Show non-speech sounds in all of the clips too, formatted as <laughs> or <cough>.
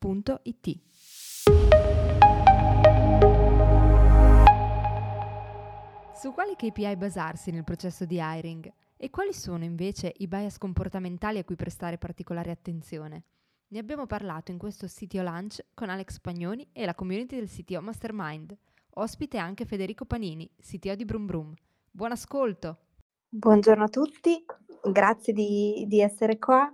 www.it. Su quali KPI basarsi nel processo di hiring e quali sono invece i bias comportamentali a cui prestare particolare attenzione? Ne abbiamo parlato in questo CTO Lunch con Alex Pagnoni e la community del CTO Mastermind. Ospite anche Federico Panini, CTO di Brum Brum. Buon ascolto! Buongiorno a tutti, grazie di, di essere qua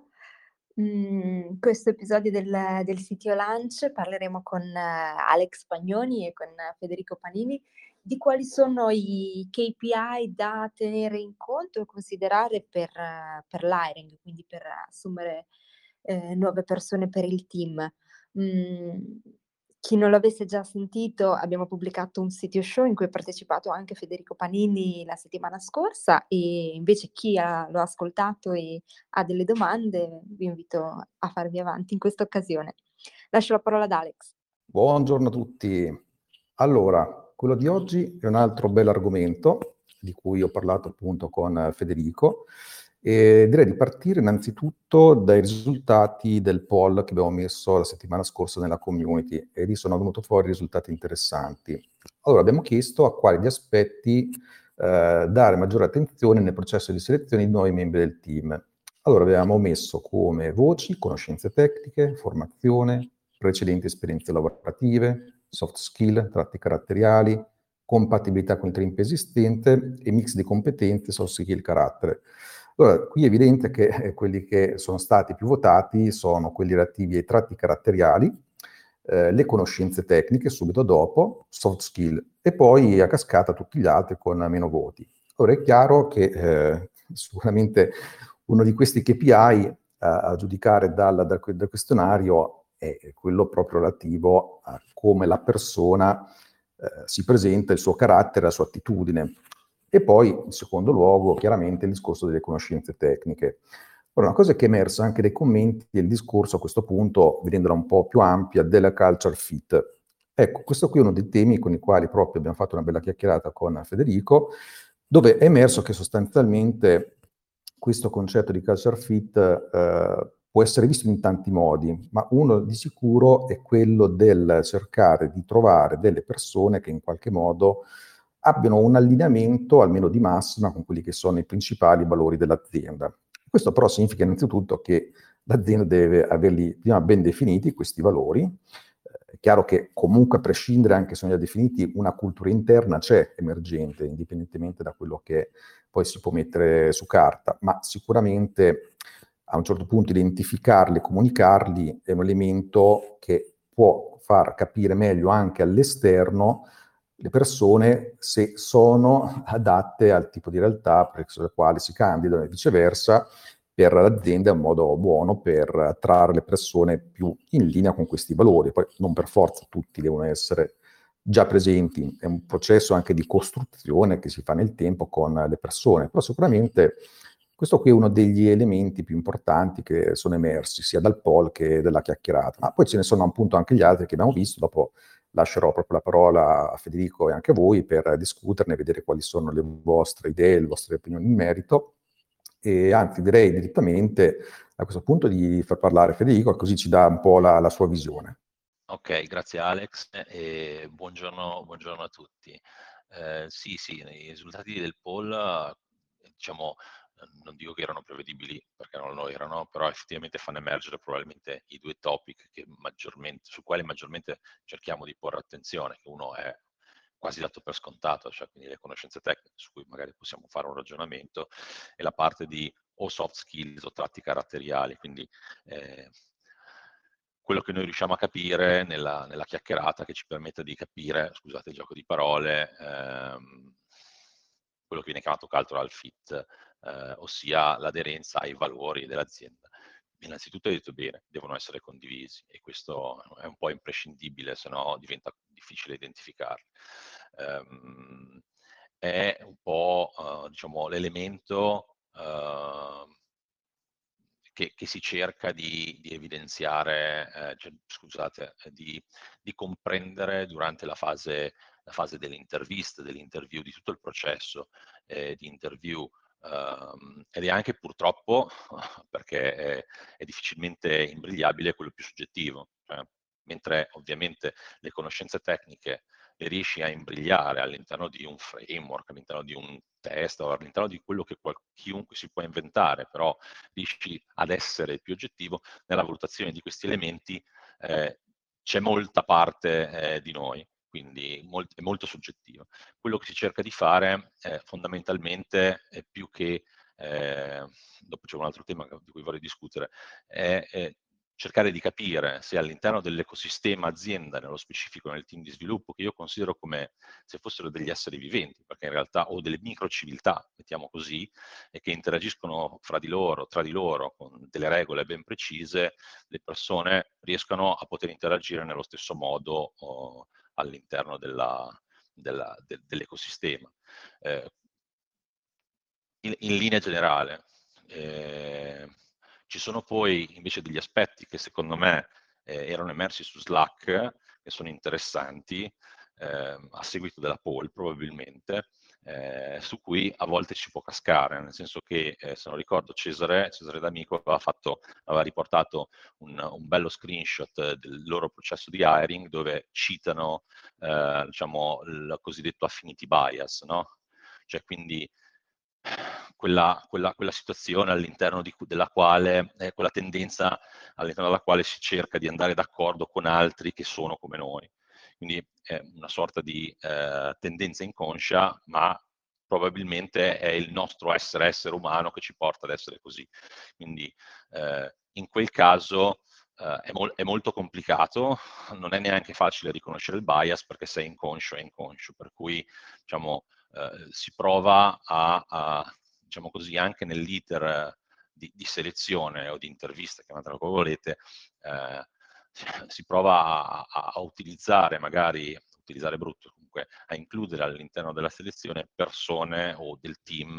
Mhmm, questo episodio del del CTO Lunch parleremo con eh, Alex Pagnoni e con Federico Panini di quali sono i KPI da tenere in conto e considerare per per l'hiring, quindi per assumere, ehm, nuove persone per il team. Mhmm chi non l'avesse già sentito, abbiamo pubblicato un sito show in cui ha partecipato anche Federico Panini la settimana scorsa e invece chi ha, lo ha ascoltato e ha delle domande vi invito a farvi avanti in questa occasione. Lascio la parola ad Alex. Buongiorno a tutti. Allora, quello di oggi è un altro bel argomento di cui ho parlato appunto con Federico e direi di partire innanzitutto dai risultati del poll che abbiamo messo la settimana scorsa nella community e lì sono venuti fuori risultati interessanti. Allora abbiamo chiesto a quali aspetti eh, dare maggiore attenzione nel processo di selezione di nuovi membri del team. Allora abbiamo messo come voci conoscenze tecniche, formazione, precedenti esperienze lavorative, soft skill, tratti caratteriali, compatibilità con il team esistente e mix di competenze, soft skill, carattere. Allora, qui è evidente che eh, quelli che sono stati più votati sono quelli relativi ai tratti caratteriali, eh, le conoscenze tecniche subito dopo, soft skill, e poi a cascata tutti gli altri con meno voti. Ora è chiaro che eh, sicuramente uno di questi KPI a, a giudicare dal, dal, dal, questionario è quello proprio relativo a come la persona eh, si presenta, il suo carattere, la sua attitudine. E poi, in secondo luogo, chiaramente il discorso delle conoscenze tecniche. Ora, una cosa che è emersa anche dai commenti del discorso a questo punto, vedendola un po' più ampia, della culture fit. Ecco, questo qui è uno dei temi con i quali proprio abbiamo fatto una bella chiacchierata con Federico, dove è emerso che sostanzialmente questo concetto di culture fit eh, può essere visto in tanti modi, ma uno di sicuro è quello del cercare di trovare delle persone che in qualche modo abbiano un allineamento almeno di massima con quelli che sono i principali valori dell'azienda. Questo però significa innanzitutto che l'azienda deve averli prima ben definiti questi valori. Eh, è chiaro che comunque a prescindere anche se sono già definiti una cultura interna c'è emergente, indipendentemente da quello che poi si può mettere su carta, ma sicuramente a un certo punto identificarli, comunicarli è un elemento che può far capire meglio anche all'esterno le persone se sono adatte al tipo di realtà presso la quale si candidano e viceversa per l'azienda è un modo buono per attrarre le persone più in linea con questi valori. Poi non per forza tutti devono essere già presenti, è un processo anche di costruzione che si fa nel tempo con le persone, però sicuramente questo qui è uno degli elementi più importanti che sono emersi sia dal poll che dalla chiacchierata, ma poi ce ne sono appunto anche gli altri che abbiamo visto, dopo lascerò proprio la parola a Federico e anche a voi per discuterne, vedere quali sono le vostre idee, le vostre opinioni in merito. E anzi, direi direttamente a questo punto di far parlare Federico, così ci dà un po' la, la sua visione. Ok, grazie Alex e buongiorno, buongiorno a tutti. Eh, sì, sì, i risultati del poll, diciamo, non dico che erano prevedibili perché non lo erano, però effettivamente fanno emergere probabilmente i due topic su quali maggiormente cerchiamo di porre attenzione, che uno è quasi dato per scontato, cioè quindi le conoscenze tecniche su cui magari possiamo fare un ragionamento, e la parte di o soft skills o tratti caratteriali, quindi eh, quello che noi riusciamo a capire nella, nella, chiacchierata che ci permette di capire, scusate il gioco di parole, ehm, quello che viene chiamato cultural fit, eh, ossia l'aderenza ai valori dell'azienda. innanzitutto hai detto bene, devono essere condivisi e questo è un po' imprescindibile, se no diventa difficile identificarli. Um, è un po' uh, diciamo, l'elemento uh, che, che, si cerca di, di evidenziare, eh, cioè, scusate, di, di, comprendere durante la fase, la fase dell'intervista, dell'interview, di tutto il processo eh, di interview Uh, ed è anche purtroppo, <laughs> perché è, è, difficilmente imbrigliabile, quello più soggettivo. Cioè, mentre ovviamente le conoscenze tecniche le riesci a imbrigliare all'interno di un framework, all'interno di un test o all'interno di quello che chiunque si può inventare, però riesci ad essere più oggettivo, nella valutazione di questi elementi eh, c'è molta parte eh, di noi quindi molt- è molto soggettiva. Quello che si cerca di fare eh, fondamentalmente è più che, eh, dopo c'è un altro tema di cui vorrei discutere, è, è cercare di capire se all'interno dell'ecosistema azienda, nello specifico nel team di sviluppo, che io considero come se fossero degli esseri viventi, perché in realtà ho delle microciviltà, mettiamo così, e che interagiscono fra di loro, tra di loro, con delle regole ben precise, le persone riescano a poter interagire nello stesso modo oh, all'interno dell'ecosistema. Eh, in, in, linea generale, eh, ci sono poi invece degli aspetti che secondo me eh, erano emersi su Slack, che sono interessanti, eh, a seguito della poll probabilmente, eh, su cui a volte ci può cascare, nel senso che, eh, se non ricordo, Cesare, Cesare D'Amico aveva, fatto, aveva riportato un, un, bello screenshot del loro processo di hiring dove citano eh, diciamo, il cosiddetto affinity bias, no? Cioè quindi quella, quella, quella situazione all'interno di, della quale, eh, quella tendenza all'interno della quale si cerca di andare d'accordo con altri che sono come noi. Quindi è una sorta di eh, tendenza inconscia, ma probabilmente è il nostro essere essere umano che ci porta ad essere così. Quindi eh, in quel caso eh, è, mol- è, molto complicato, non è neanche facile riconoscere il bias perché sei inconscio è inconscio, per cui diciamo, eh, si prova a, a, diciamo così, anche nell'iter di, di, selezione o di intervista, chiamatela come volete, eh, <laughs> si prova a, a, utilizzare magari, utilizzare brutto comunque, a includere all'interno della selezione persone o del team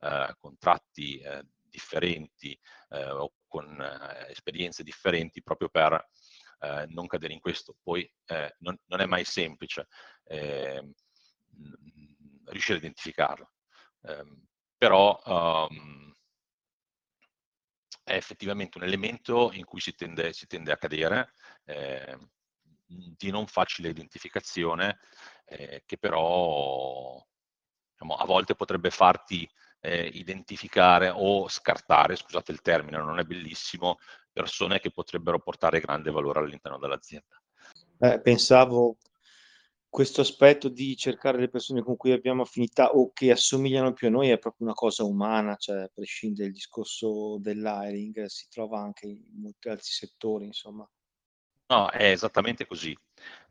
eh, con tratti eh, differenti eh, o con eh, esperienze differenti proprio per eh, non cadere in questo. Poi eh, non, non, è mai semplice ehm, riuscire a identificarlo, ehm, però um, è effettivamente un elemento in cui si tende, si tende a cadere, eh, di non facile identificazione, eh, che però diciamo, a volte potrebbe farti eh, identificare o scartare, scusate il termine, non è bellissimo, persone che potrebbero portare grande valore all'interno dell'azienda. Eh, pensavo questo aspetto di cercare le persone con cui abbiamo affinità o che assomigliano più a noi è proprio una cosa umana, cioè a prescindere dal discorso dell'hiring, si trova anche in molti altri settori, insomma. No, è esattamente così,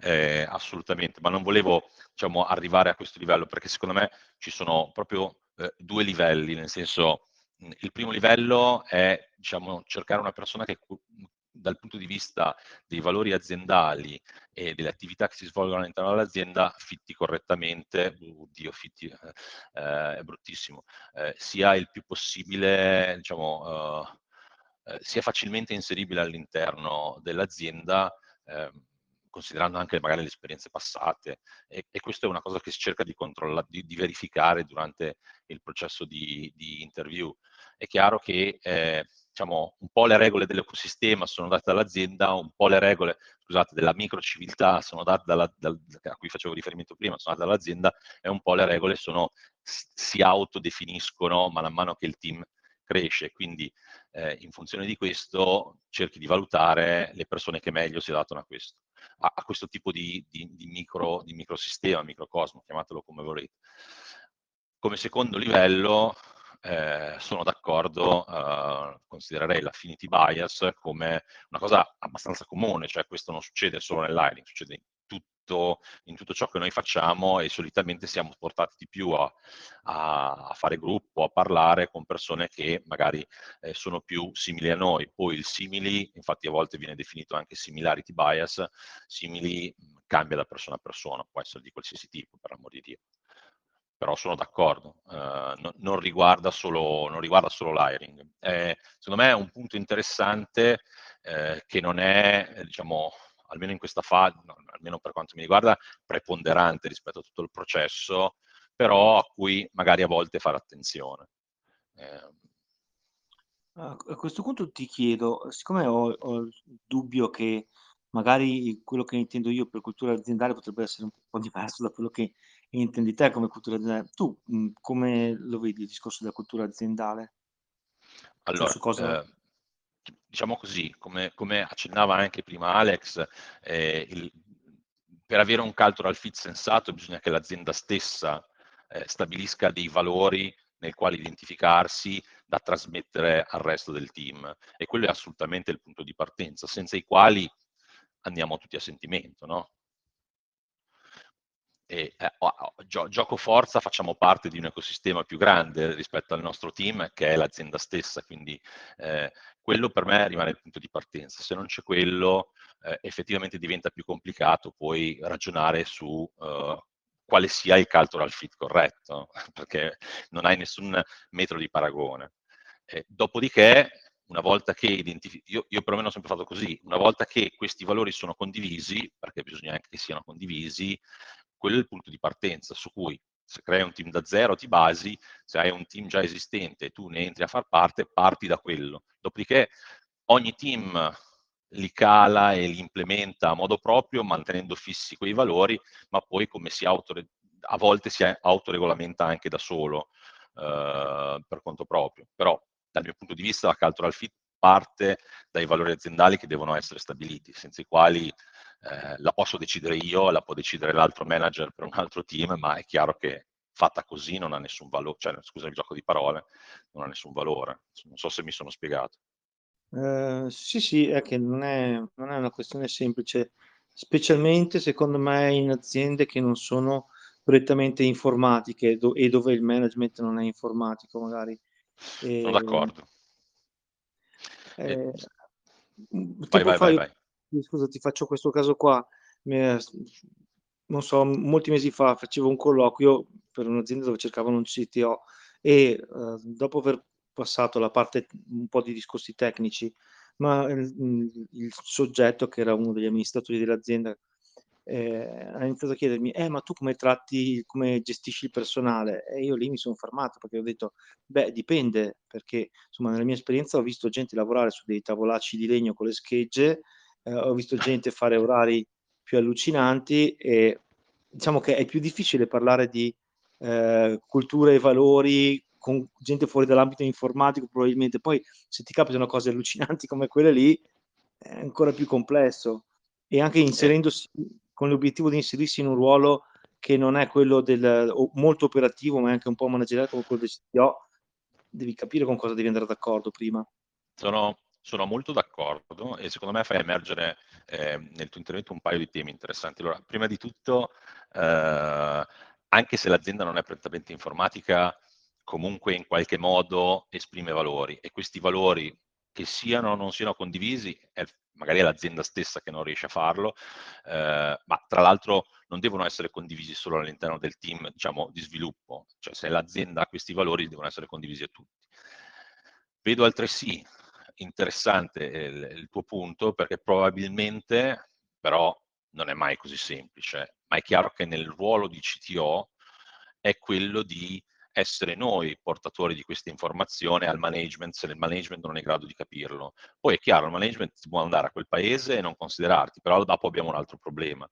eh, assolutamente, ma non volevo diciamo, arrivare a questo livello perché secondo me ci sono proprio eh, due livelli, nel senso il primo livello è diciamo, cercare una persona che dal punto di vista dei valori aziendali e delle attività che si svolgono all'interno dell'azienda, fitti correttamente, oddio, fitti eh, è bruttissimo, eh, sia il più possibile, diciamo, eh, sia facilmente inseribile all'interno dell'azienda, ehm, considerando anche magari le esperienze passate e, e questa è una cosa che si cerca di, di, di verificare durante il processo di, di, interview. È chiaro che eh, diciamo, un po' le regole dell'ecosistema sono date dall'azienda, un po' le regole, scusate, della microciviltà sono date dalla, dal, a cui facevo riferimento prima, sono date dall'azienda e un po' le regole sono, si autodefiniscono man mano che il team cresce. Quindi eh, in funzione di questo cerchi di valutare le persone che meglio si adattano a questo, a, questo tipo di, di, di, micro, di microsistema, microcosmo, chiamatelo come volete. Come secondo livello eh, sono d'accordo, eh, considererei l'affinity bias come una cosa abbastanza comune, cioè questo non succede solo nell'hiring, succede in tutto, in tutto ciò che noi facciamo e solitamente siamo portati di più a, a, fare gruppo, a parlare con persone che magari eh, sono più simili a noi. Poi il simili, infatti a volte viene definito anche similarity bias, simili cambia da persona a persona, può essere di qualsiasi tipo, per amor di Dio però sono d'accordo, eh, no, non, riguarda solo, non riguarda solo l'hiring. Eh, secondo me è un punto interessante eh, che non è, diciamo, almeno in questa fase, no, almeno per quanto mi riguarda, preponderante rispetto a tutto il processo, però a cui magari a volte fare attenzione. Eh. A questo punto ti chiedo, siccome ho, ho il dubbio che magari quello che intendo io per cultura aziendale potrebbe essere un po' diverso da quello che intendi te come cultura aziendale. Tu mh, come lo vedi il discorso della cultura aziendale? Cioè, allora, cosa... eh, diciamo così, come, come, accennava anche prima Alex, eh, il, per avere un cultural fit sensato bisogna che l'azienda stessa eh, stabilisca dei valori nel quale identificarsi da trasmettere al resto del team e quello è assolutamente il punto di partenza, senza i quali andiamo tutti a sentimento, no? E, eh, gio- gioco forza facciamo parte di un ecosistema più grande rispetto al nostro team che è l'azienda stessa, quindi eh, quello per me rimane il punto di partenza. Se non c'è quello, eh, effettivamente diventa più complicato poi ragionare su uh, quale sia il cultural fit corretto, <laughs> perché non hai nessun metro di paragone. Eh, dopodiché una volta che identifico, io, io perlomeno ho sempre fatto così, una volta che questi valori sono condivisi, perché bisogna anche che siano condivisi, quello è il punto di partenza su cui se crei un team da zero ti basi, se hai un team già esistente e tu ne entri a far parte, parti da quello. Dopodiché ogni team li cala e li implementa a modo proprio, mantenendo fissi quei valori, ma poi come si autore- a volte si autoregolamenta anche da solo eh, per conto proprio. Però dal mio punto di vista la cultural fit parte dai valori aziendali che devono essere stabiliti, senza i quali eh, la posso decidere io, la può decidere l'altro manager per un altro team, ma è chiaro che fatta così non ha nessun valore, cioè scusa il gioco di parole, non ha nessun valore. Non so se mi sono spiegato. Uh, sì, sì, è che non è, non è una questione semplice, specialmente secondo me in aziende che non sono prettamente informatiche do- e dove il management non è informatico magari. E... Sono d'accordo. Eh, eh, vai, vai, vai, vai, Scusa, ti faccio questo caso qua. Non so, molti mesi fa facevo un colloquio per un'azienda dove cercavano un CTO e uh, dopo aver passato la parte un po' di discorsi tecnici, ma il, il soggetto che era uno degli amministratori dell'azienda eh, ha iniziato a chiedermi, eh, ma tu come tratti, come gestisci il personale? E io lì mi sono fermato perché ho detto, beh, dipende, perché insomma nella mia esperienza ho visto gente lavorare su dei tavolacci di legno con le schegge, eh, ho visto gente fare orari più allucinanti e diciamo che è più difficile parlare di eh, cultura e valori con gente fuori dall'ambito informatico probabilmente. Poi se ti capitano cose allucinanti come quelle lì è ancora più complesso e anche inserendosi con l'obiettivo di inserirsi in un ruolo che non è quello del molto operativo, ma è anche un po' manageriale come quello del CTO, devi capire con cosa devi andare d'accordo prima. Sono, sono molto d'accordo e secondo me fai emergere eh, nel tuo intervento un paio di temi interessanti. Allora, prima di tutto, eh, anche se l'azienda non è prettamente informatica, comunque in qualche modo esprime valori e questi valori che siano o non siano condivisi è magari è l'azienda stessa che non riesce a farlo, eh, ma tra l'altro non devono essere condivisi solo all'interno del team diciamo, di sviluppo, cioè se l'azienda ha questi valori devono essere condivisi a tutti. Vedo altresì interessante il, il tuo punto perché probabilmente però non è mai così semplice, ma è chiaro che nel ruolo di CTO è quello di essere noi portatori di questa informazione al management se il management non è in grado di capirlo. Poi è chiaro, il management può andare a quel paese e non considerarti, però dopo abbiamo un altro problema.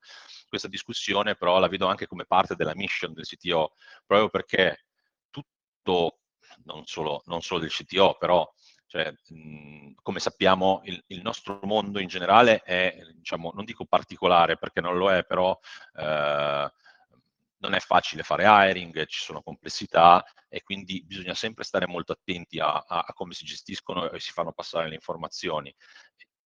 Questa discussione però la vedo anche come parte della mission del CTO, proprio perché tutto, non solo, non solo del CTO, però cioè, mh, come sappiamo il, il, nostro mondo in generale è, diciamo, non dico particolare perché non lo è, però eh, non è facile fare hiring, ci sono complessità e quindi bisogna sempre stare molto attenti a, a, a come si gestiscono e si fanno passare le informazioni.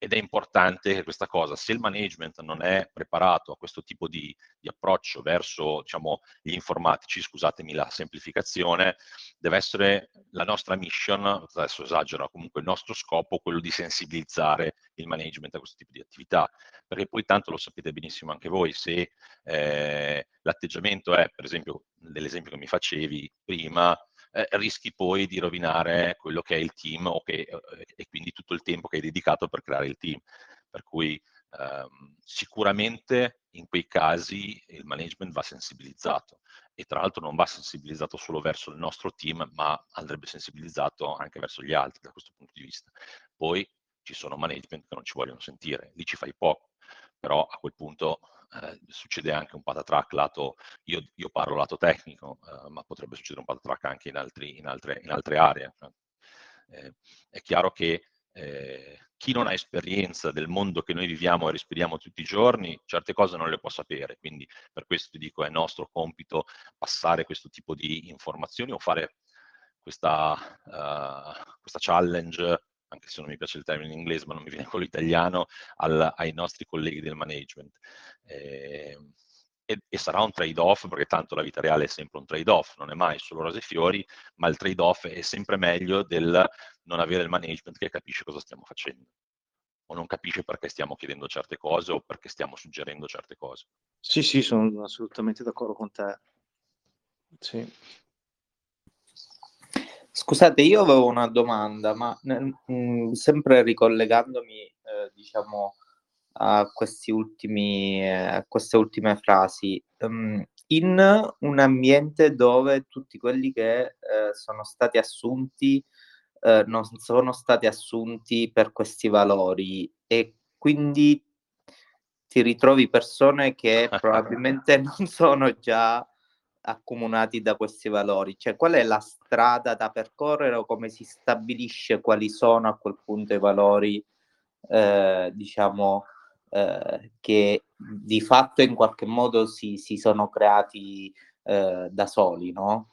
Ed è importante questa cosa, se il management non è preparato a questo tipo di, di approccio verso diciamo, gli informatici, scusatemi la semplificazione, deve essere la nostra mission, adesso esagero, comunque il nostro scopo, quello di sensibilizzare il management a questo tipo di attività, perché poi tanto lo sapete benissimo anche voi, se eh, l'atteggiamento è, per esempio, nell'esempio che mi facevi prima, eh, rischi poi di rovinare quello che è il team che, eh, e quindi tutto il tempo che hai dedicato per creare il team. Per cui ehm, sicuramente in quei casi il management va sensibilizzato e tra l'altro non va sensibilizzato solo verso il nostro team, ma andrebbe sensibilizzato anche verso gli altri da questo punto di vista. Poi ci sono management che non ci vogliono sentire, lì ci fai poco, però a quel punto eh, succede anche un patatrack lato, io, io parlo lato tecnico, eh, ma potrebbe succedere un patatrack anche in, altri, in, altre, in altre, aree. Eh, è chiaro che eh, chi non ha esperienza del mondo che noi viviamo e respiriamo tutti i giorni, certe cose non le può sapere, quindi per questo ti dico è nostro compito passare questo tipo di informazioni o fare questa, uh, questa challenge anche se non mi piace il termine in inglese, ma non mi viene quello italiano, al, ai nostri colleghi del management. Eh, e, e, sarà un trade-off, perché tanto la vita reale è sempre un trade-off, non è mai solo rose e fiori, ma il trade-off è sempre meglio del non avere il management che capisce cosa stiamo facendo o non capisce perché stiamo chiedendo certe cose o perché stiamo suggerendo certe cose. Sì, sì, sono assolutamente d'accordo con te. Sì. Scusate, io avevo una domanda, ma mh, mm, sempre ricollegandomi, eh, diciamo, a, questi ultimi, eh, a queste ultime frasi, um, in un ambiente dove tutti quelli che eh, sono stati assunti eh, non sono stati assunti per questi valori e quindi ti ritrovi persone che <laughs> probabilmente non sono già accomunati da questi valori? Cioè, qual è la strada da percorrere o come si stabilisce quali sono a quel punto i valori, eh, diciamo, eh, che di fatto in qualche modo si, si sono creati eh, da soli, no?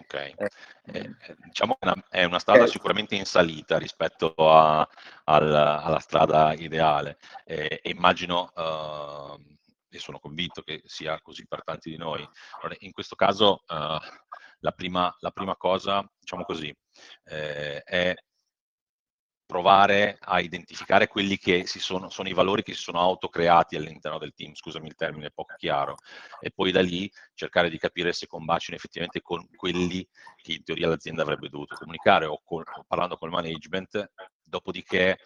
Ok, eh, eh, diciamo che è una strada eh. sicuramente in salita rispetto a, al, alla strada ideale immagino uh, e sono convinto che sia così per tanti di noi. Allora, in questo caso uh, la, prima, la, prima, cosa, diciamo così, eh, è provare a identificare quelli che sono, sono i valori che si sono autocreati all'interno del team, scusami il termine poco chiaro, e poi da lì cercare di capire se combaciano effettivamente con quelli che in teoria l'azienda avrebbe dovuto comunicare o, con, parlando col management, dopodiché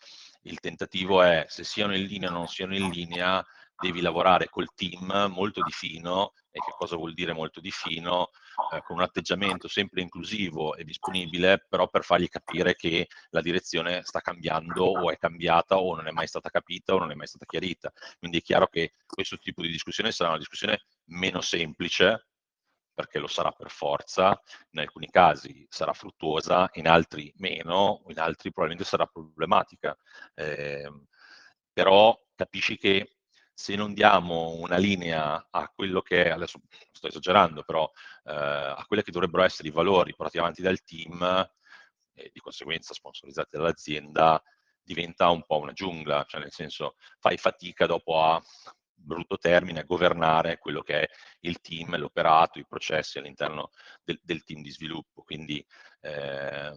il tentativo è se siano in linea o non siano in linea, devi lavorare col team molto di fino, e che cosa vuol dire molto di fino, eh, con un atteggiamento sempre inclusivo e disponibile, però per fargli capire che la direzione sta cambiando o è cambiata o non è mai stata capita o non è mai stata chiarita. Quindi è chiaro che questo tipo di discussione sarà una discussione meno semplice, perché lo sarà per forza, in alcuni casi sarà fruttuosa, in altri meno, in altri probabilmente sarà problematica. Eh, però capisci che se non diamo una linea a quello che, adesso sto esagerando, però eh, a quelli che dovrebbero essere i valori portati avanti dal team e di conseguenza sponsorizzati dall'azienda, diventa un po' una giungla, cioè nel senso fai fatica dopo a brutto termine a governare quello che è il team, l'operato, i processi all'interno del, del team di sviluppo. Quindi eh,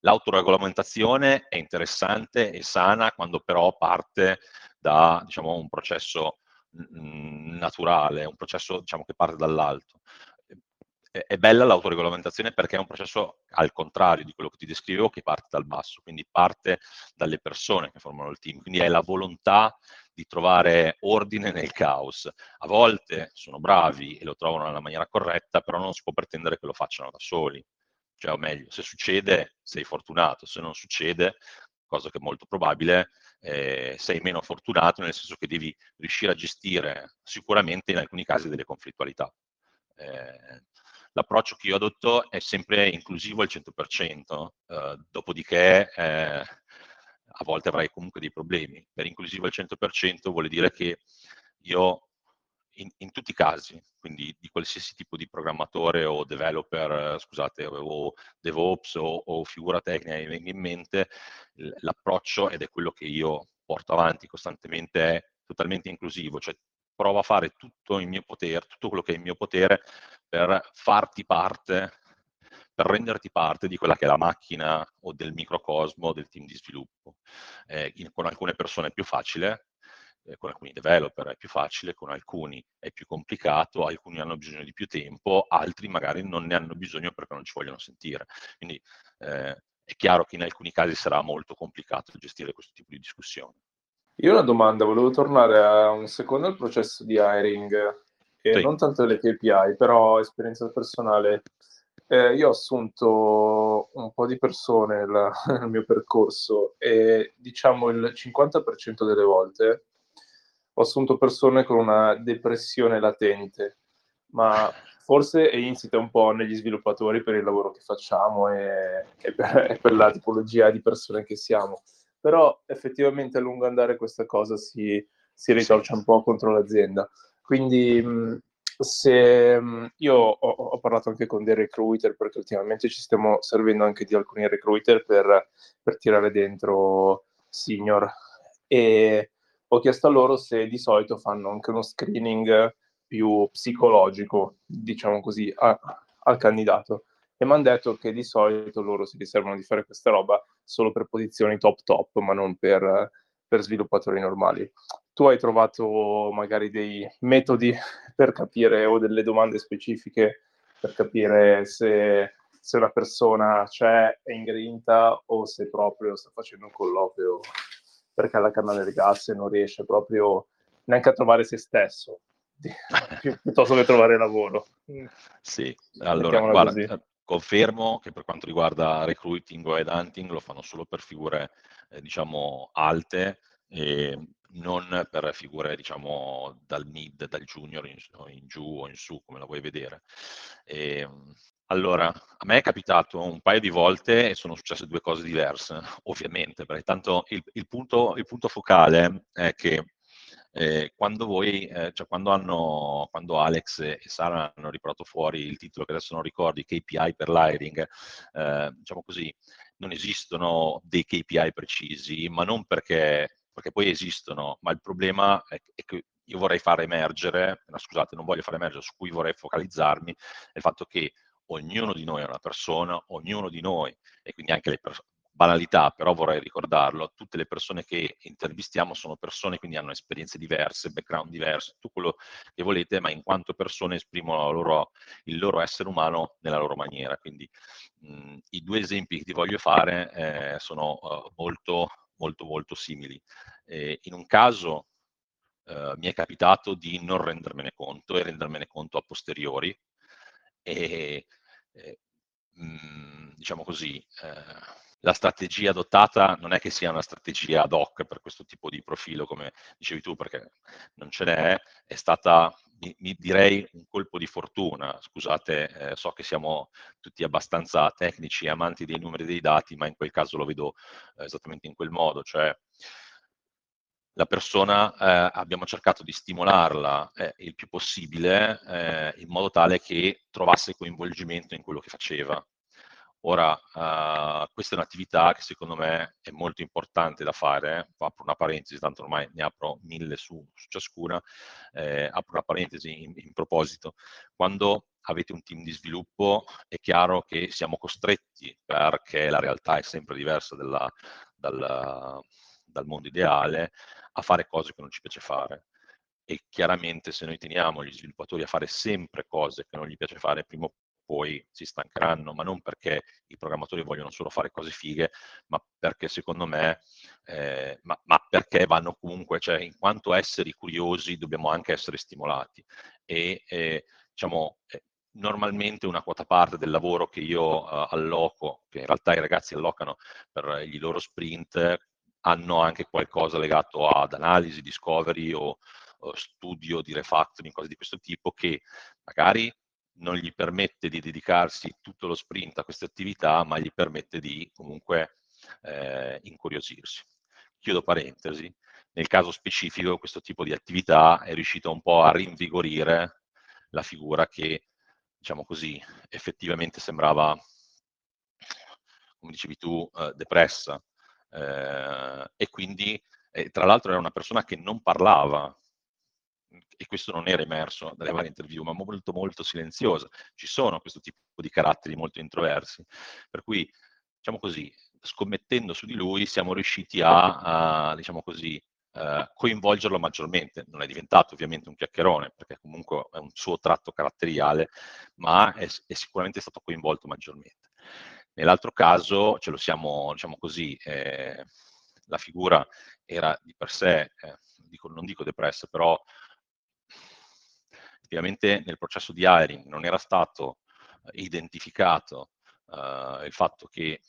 l'autoregolamentazione è interessante e sana quando però parte da diciamo, un processo naturale, un processo diciamo, che parte dall'alto. È bella l'autoregolamentazione perché è un processo al contrario di quello che ti descrivevo che parte dal basso, quindi parte dalle persone che formano il team, quindi è la volontà di trovare ordine nel caos. A volte sono bravi e lo trovano nella maniera corretta, però non si può pretendere che lo facciano da soli. Cioè, o meglio, se succede sei fortunato, se non succede cosa che è molto probabile, eh, sei meno fortunato nel senso che devi riuscire a gestire sicuramente in alcuni casi delle conflittualità. Eh, l'approccio che io adotto è sempre inclusivo al 100%, eh, dopodiché eh, a volte avrai comunque dei problemi. Per inclusivo al 100% vuol dire che io in, in, tutti i casi, quindi di qualsiasi tipo di programmatore o developer, scusate, o DevOps o, o figura tecnica che venga in mente, l'approccio, ed è quello che io porto avanti costantemente, è totalmente inclusivo, cioè provo a fare tutto in mio potere, tutto quello che è in mio potere per farti parte, per renderti parte di quella che è la macchina o del microcosmo del team di sviluppo. Eh, in, con alcune persone è più facile, eh, con alcuni developer è più facile, con alcuni è più complicato, alcuni hanno bisogno di più tempo, altri magari non ne hanno bisogno perché non ci vogliono sentire. Quindi eh, è chiaro che in alcuni casi sarà molto complicato gestire questo tipo di discussione. Io ho una domanda, volevo tornare a un secondo al processo di hiring, e sì. non tanto delle KPI, però esperienza personale. Eh, io ho assunto un po' di persone la, <laughs> nel mio percorso e diciamo il 50% delle volte ho assunto persone con una depressione latente, ma forse è insita un po' negli sviluppatori per il lavoro che facciamo e, e, per, e per, la tipologia di persone che siamo. Però effettivamente a lungo andare questa cosa si, si ritorce un po' contro l'azienda. Quindi se io ho, ho, parlato anche con dei recruiter perché ultimamente ci stiamo servendo anche di alcuni recruiter per, per tirare dentro senior e ho chiesto a loro se di solito fanno anche uno screening più psicologico, diciamo così, a, al candidato. E mi hanno detto che di solito loro si riservano di fare questa roba solo per posizioni top top, ma non per, per sviluppatori normali. Tu hai trovato magari dei metodi per capire o delle domande specifiche per capire se, se una persona c'è, è in grinta o se proprio sta facendo un colloquio perché la canna del gas e non riesce proprio neanche a trovare se stesso, <laughs> piuttosto che trovare lavoro. Sì, allora guarda, così. Eh, confermo che per quanto riguarda recruiting o headhunting lo fanno solo per figure eh, diciamo alte e non per figure diciamo dal mid, dal junior in, in giù o in su come la vuoi vedere. E, ehm, allora, a me è capitato un paio di volte e sono successe due cose diverse, ovviamente, perché tanto il, il, punto, il punto, focale è che eh, quando voi, eh, cioè quando, hanno, quando Alex e Sara hanno riportato fuori il titolo che adesso non ricordi, KPI per l'hiring, eh, diciamo così, non esistono dei KPI precisi, ma non perché, perché poi esistono, ma il problema è, è che io vorrei far emergere, scusate, non voglio far emergere, su cui vorrei focalizzarmi, è il fatto che ognuno di noi è una persona, ognuno di noi, e quindi anche le persone, banalità, però vorrei ricordarlo, tutte le persone che intervistiamo sono persone, quindi hanno esperienze diverse, background diversi, tutto quello che volete, ma in quanto persone esprimono loro, il loro essere umano nella loro maniera. Quindi mh, i due esempi che ti voglio fare eh, sono uh, molto, molto, molto simili. Eh, in un caso Uh, mi è capitato di non rendermene conto e rendermene conto a posteriori e eh, mh, diciamo così, eh, la strategia adottata non è che sia una strategia ad hoc per questo tipo di profilo, come dicevi tu, perché non ce n'è, è stata, mi, mi direi, un colpo di fortuna. Scusate, eh, so che siamo tutti abbastanza tecnici e amanti dei numeri dei dati, ma in quel caso lo vedo eh, esattamente in quel modo, cioè la persona eh, abbiamo cercato di stimolarla eh, il più possibile eh, in modo tale che trovasse coinvolgimento in quello che faceva. Ora, uh, questa è un'attività che secondo me è molto importante da fare, apro una parentesi, tanto ormai ne apro mille su, su ciascuna, eh, apro una parentesi in, in, proposito. Quando avete un team di sviluppo è chiaro che siamo costretti, perché la realtà è sempre diversa della, dal, dal mondo ideale, a fare cose che non ci piace fare. E chiaramente se noi teniamo gli sviluppatori a fare sempre cose che non gli piace fare, prima o poi si stancheranno, ma non perché i programmatori vogliono solo fare cose fighe, ma perché secondo me, eh, ma, ma, perché vanno comunque, cioè in quanto esseri curiosi dobbiamo anche essere stimolati. E eh, diciamo, eh, normalmente una quota parte del lavoro che io uh, alloco, che in realtà i ragazzi allocano per i loro sprint, hanno anche qualcosa legato ad analisi, discovery o, o studio di refactoring, cose di questo tipo, che magari non gli permette di dedicarsi tutto lo sprint a queste attività, ma gli permette di comunque eh, incuriosirsi. Chiudo parentesi, nel caso specifico questo tipo di attività è riuscito un po' a rinvigorire la figura che, diciamo così, effettivamente sembrava, come dicevi tu, eh, depressa. Eh, e quindi, eh, tra l'altro, era una persona che non parlava, e questo non era emerso dalle varie interview, ma molto molto silenziosa. Ci sono questo tipo di caratteri molto introversi, per cui, diciamo così, scommettendo su di lui siamo riusciti a, a diciamo così, Uh, coinvolgerlo maggiormente. Non è diventato ovviamente un chiacchierone, perché comunque è un suo tratto caratteriale, ma è, è sicuramente stato coinvolto maggiormente. Nell'altro caso, ce lo siamo, diciamo così, eh, la figura era di per sé, eh, dico, non dico depressa, però effettivamente nel processo di hiring non era stato identificato uh, il fatto che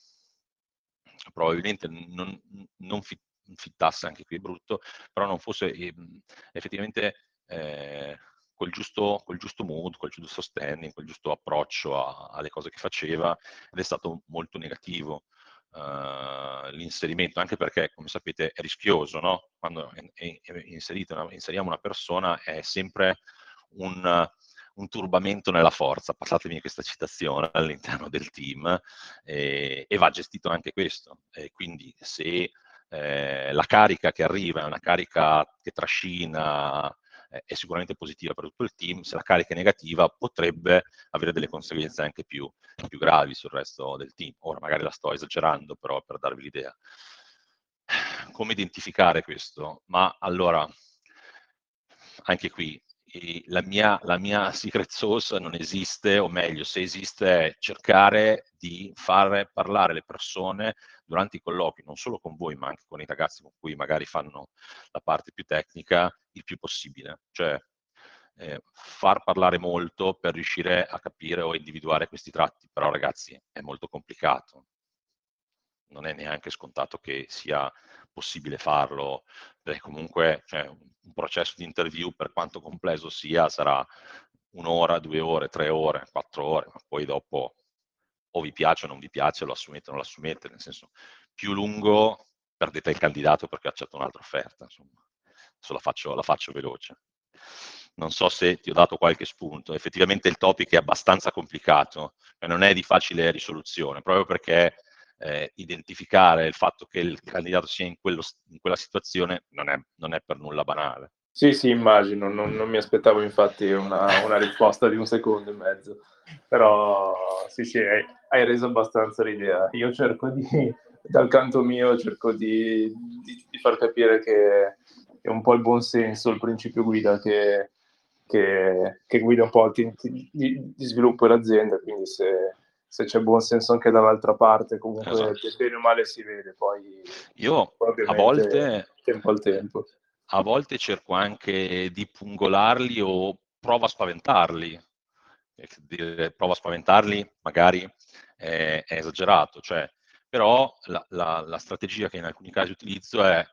probabilmente non, non fit, fittasse, anche qui è brutto, però non fosse eh, effettivamente eh, quel, giusto, quel giusto mood, quel giusto standing, quel giusto approccio a, alle cose che faceva ed è stato molto negativo. Uh, l'inserimento, anche perché, come sapete, è rischioso, no? Quando è, è, è inseriamo una persona è sempre un, un turbamento nella forza, passatemi questa citazione, <laughs> all'interno del team eh, e va gestito anche questo. E quindi se eh, la carica che arriva è una carica che trascina, eh, è sicuramente positiva per tutto il team, se la carica è negativa potrebbe avere delle conseguenze anche più, più gravi sul resto del team. Ora magari la sto esagerando, però per darvi l'idea. Come identificare questo? Ma allora, anche qui, la mia, la mia <laughs> secret sauce non esiste, o meglio, se esiste è cercare di fare parlare le persone durante i colloqui, non solo con voi, ma anche con i ragazzi con cui magari fanno la parte più tecnica, il più possibile. Cioè, eh, far parlare molto per riuscire a capire o individuare questi tratti, però ragazzi è molto complicato. Non è neanche scontato che sia possibile farlo, perché comunque cioè, un processo di interview, per quanto complesso sia, sarà un'ora, due ore, tre ore, quattro ore, ma poi dopo o vi piace o non vi piace, lo assumete o non lo assumete, nel senso più lungo perdete il candidato perché accetta un'altra offerta, insomma. Adesso la faccio, la faccio veloce. Non so se ti ho dato qualche spunto. Effettivamente il topic è abbastanza complicato e non è di facile risoluzione, proprio perché eh, identificare il fatto che il candidato sia in, quello, in quella situazione non è, non è, per nulla banale. Sì, sì, immagino, non, non mi aspettavo infatti una, una, risposta di un secondo e mezzo, però sì, sì, hai, hai reso abbastanza l'idea. Io cerco di, dal canto mio, cerco di, di, di far capire che è un po' il buon senso, il principio guida che, che, che guida un po' il di, di sviluppo dell'azienda, quindi se, se c'è buon senso anche dall'altra parte, comunque esatto. bene o male si vede, poi, Io a volte tempo al tempo. A volte cerco anche di pungolarli o provo a spaventarli. Dire provo a spaventarli magari è, è esagerato, cioè, però la, la, la strategia che in alcuni casi utilizzo è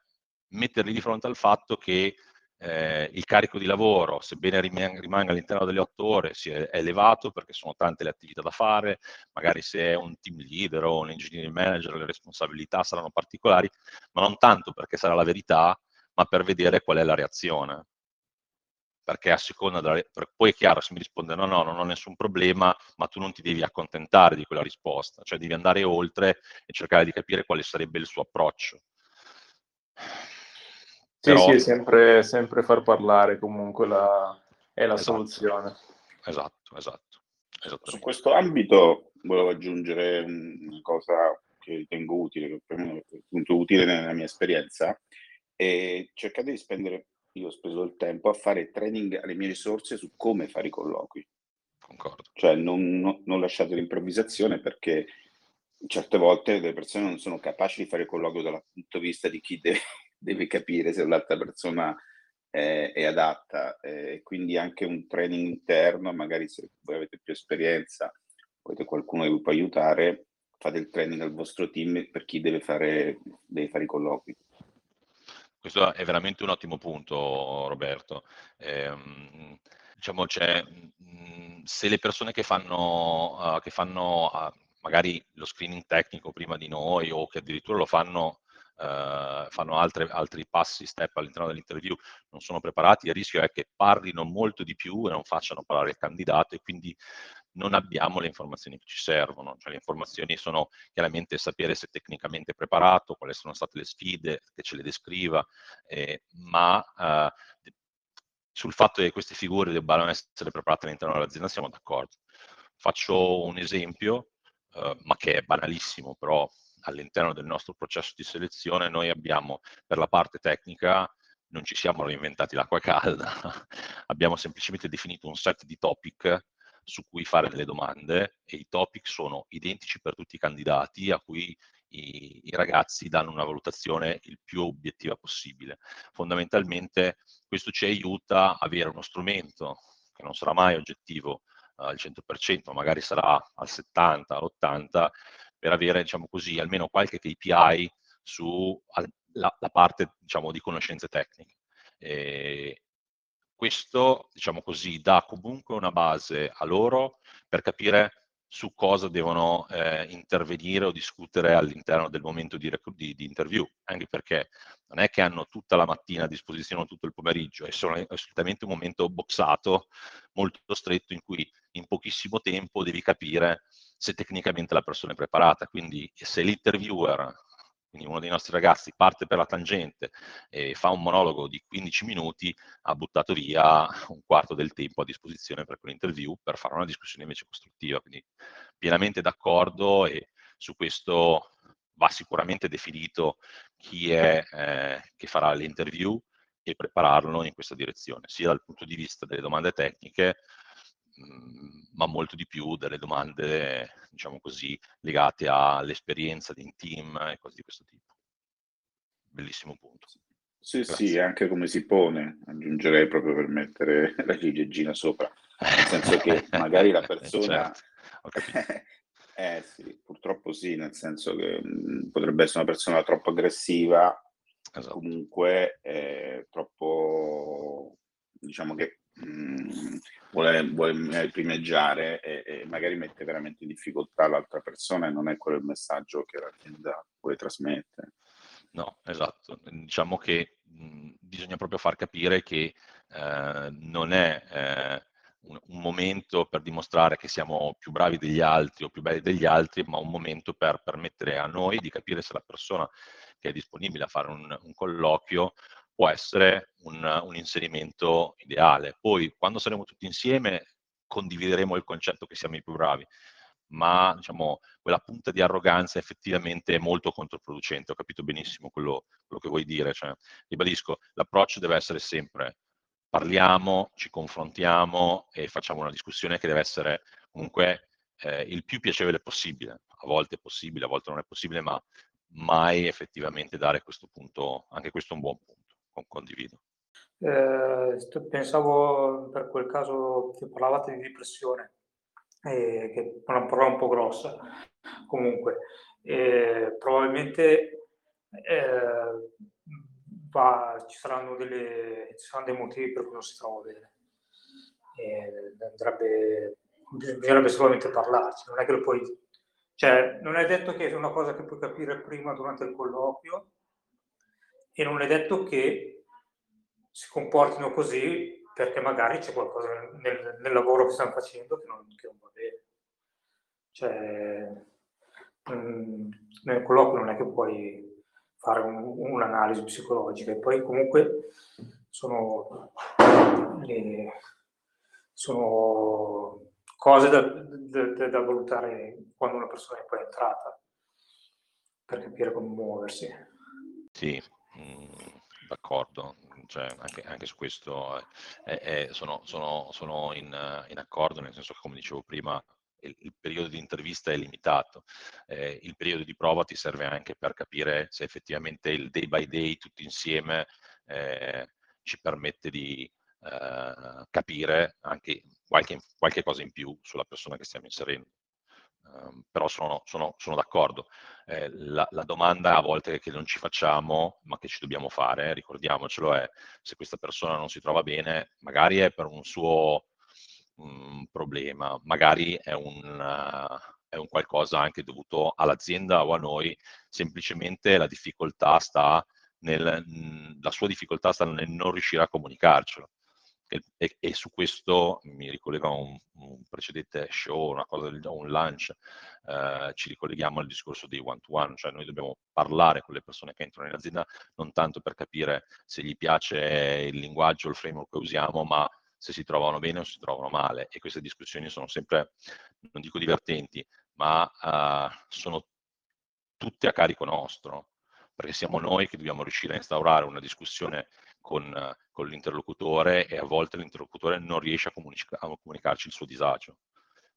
metterli di fronte al fatto che eh, il carico di lavoro, sebbene rimanga all'interno delle otto ore, è elevato perché sono tante le attività da fare, magari se è un team leader o un engineering manager le responsabilità saranno particolari, ma non tanto perché sarà la verità, ma per vedere qual è la reazione. Perché a seconda della... Poi è chiaro, se mi risponde no, no, non ho nessun problema, ma tu non ti devi accontentare di quella risposta, cioè devi andare oltre e cercare di capire quale sarebbe il suo approccio. Sì, Però... sì, è sempre, sempre far parlare comunque la, è la esatto. soluzione. Esatto, esatto. Su questo ambito volevo aggiungere una cosa che ritengo utile, che per me è appunto utile nella mia esperienza, e cercate di spendere, io ho speso il tempo a fare training alle mie risorse su come fare i colloqui. Concordo. Cioè non, non, non lasciate l'improvvisazione perché certe volte le persone non sono capaci di fare il colloquio dal punto di vista di chi deve deve capire se l'altra persona è, è adatta eh, quindi anche un training interno, magari se voi avete più esperienza, avete qualcuno che vi può aiutare, fate il training al vostro team per chi deve fare, deve fare i colloqui. Questo è veramente un ottimo punto, Roberto. Eh, diciamo, mh, se le persone che fanno, uh, che fanno uh, magari lo screening tecnico prima di noi o che addirittura lo fanno uh, fanno altre, altri passi, step all'interno dell'interview, non sono preparati, il rischio è che parlino molto di più e non facciano parlare il candidato e quindi non abbiamo le informazioni che ci servono. Cioè, le informazioni sono chiaramente sapere se è tecnicamente preparato, quali sono state le sfide, che ce le descriva, eh, ma eh, sul fatto che queste figure debbano essere preparate all'interno dell'azienda siamo d'accordo. Faccio un esempio, eh, ma che è banalissimo, però all'interno del nostro processo di selezione noi abbiamo per la parte tecnica non ci siamo reinventati l'acqua calda, <laughs> abbiamo semplicemente definito un set di topic su cui fare delle domande e i topic sono identici per tutti i candidati a cui i, i, ragazzi danno una valutazione il più obiettiva possibile. Fondamentalmente questo ci aiuta a avere uno strumento che non sarà mai oggettivo uh, al 100%, magari sarà al 70, all'80, per avere, diciamo così, almeno qualche KPI sulla parte, diciamo, di conoscenze tecniche. E questo, diciamo così, dà comunque una base a loro per capire su cosa devono eh, intervenire o discutere all'interno del momento di, di, di, interview, anche perché non è che hanno tutta la mattina a disposizione tutto il pomeriggio, è, solo, è assolutamente un momento boxato, molto stretto, in cui in pochissimo tempo devi capire se tecnicamente la persona è preparata. Quindi se l'interviewer quindi uno dei nostri ragazzi parte per la tangente e fa un monologo di 15 minuti, ha buttato via un quarto del tempo a disposizione per quell'interview per fare una discussione invece costruttiva. Quindi pienamente d'accordo e su questo va sicuramente definito chi è eh, che farà l'interview e prepararlo in questa direzione, sia dal punto di vista delle domande tecniche, ma molto di più delle domande diciamo così, legate all'esperienza di un team e cose di questo tipo. Bellissimo punto. Sì, Grazie. sì, anche come si pone, aggiungerei proprio per mettere la ciliegina sopra, nel senso che <laughs> magari la persona... certo. <laughs> eh sì, purtroppo sì, nel senso che mh, potrebbe essere una persona troppo aggressiva, esatto. comunque eh, troppo, diciamo che mh, vuole, vuole primeggiare e, e, magari mette veramente in difficoltà l'altra persona e non è quello il messaggio che l'azienda vuole trasmettere. No, esatto. Diciamo che mh, bisogna proprio far capire che eh, non è eh, un, un, momento per dimostrare che siamo più bravi degli altri o più belli degli altri, ma un momento per permettere a noi di capire se la persona che è disponibile a fare un, un colloquio può essere un, un, inserimento ideale. Poi, quando saremo tutti insieme, condivideremo il concetto che siamo i più bravi, ma diciamo, quella punta di arroganza effettivamente è molto controproducente. Ho capito benissimo quello, quello che vuoi dire. Cioè, ribadisco, l'approccio deve essere sempre parliamo, ci confrontiamo e facciamo una discussione che deve essere comunque eh, il più piacevole possibile. A volte è possibile, a volte non è possibile, ma mai effettivamente dare questo punto, anche questo è un buon punto condivido. Eh, pensavo per quel caso che parlavate di depressione, eh, che è una parola un po' grossa, comunque, eh, probabilmente va, ci, saranno delle, ci saranno dei motivi per cui non si trova bene. Andrebbe, bisognerebbe sicuramente parlarci, non è che lo puoi... Cioè, non è detto che è una cosa che puoi capire prima durante il colloquio, e non è detto che si comportino così perché magari c'è qualcosa nel, nel lavoro che stanno facendo che non, che non va bene. Cioè, mh, nel colloquio non è che puoi fare un, un'analisi psicologica e poi comunque sono, le, sono cose da, da, da, valutare quando una persona è poi entrata per capire come muoversi. Sì, d'accordo, cioè anche, anche su questo eh, è, è, sono, sono, sono in, in, accordo, nel senso che come dicevo prima il, il periodo di intervista è limitato, eh, il periodo di prova ti serve anche per capire se effettivamente il day by day tutti insieme eh, ci permette di eh, capire anche qualche, qualche cosa in più sulla persona che stiamo inserendo. Ehm, però sono, sono, sono d'accordo. Eh, la, la, domanda a volte che non ci facciamo, ma che ci dobbiamo fare, ricordiamocelo, è se questa persona non si trova bene, magari è per un suo um, problema, magari è un, uh, è un qualcosa anche dovuto all'azienda o a noi, semplicemente la difficoltà sta nel, la sua difficoltà sta nel non riuscire a comunicarcelo. E, e, su questo mi ricollego a un, un precedente show, una cosa, un lunch, eh, ci ricolleghiamo al discorso dei one-to-one, cioè noi dobbiamo parlare con le persone che entrano in azienda non tanto per capire se gli piace il linguaggio, il framework che usiamo, ma se si trovano bene o si trovano male. E queste discussioni sono sempre, non dico divertenti, ma uh, sono tutte a carico nostro perché siamo noi che dobbiamo riuscire a instaurare una discussione con, con l'interlocutore e a volte l'interlocutore non riesce a, comunica- a, comunicarci il suo disagio.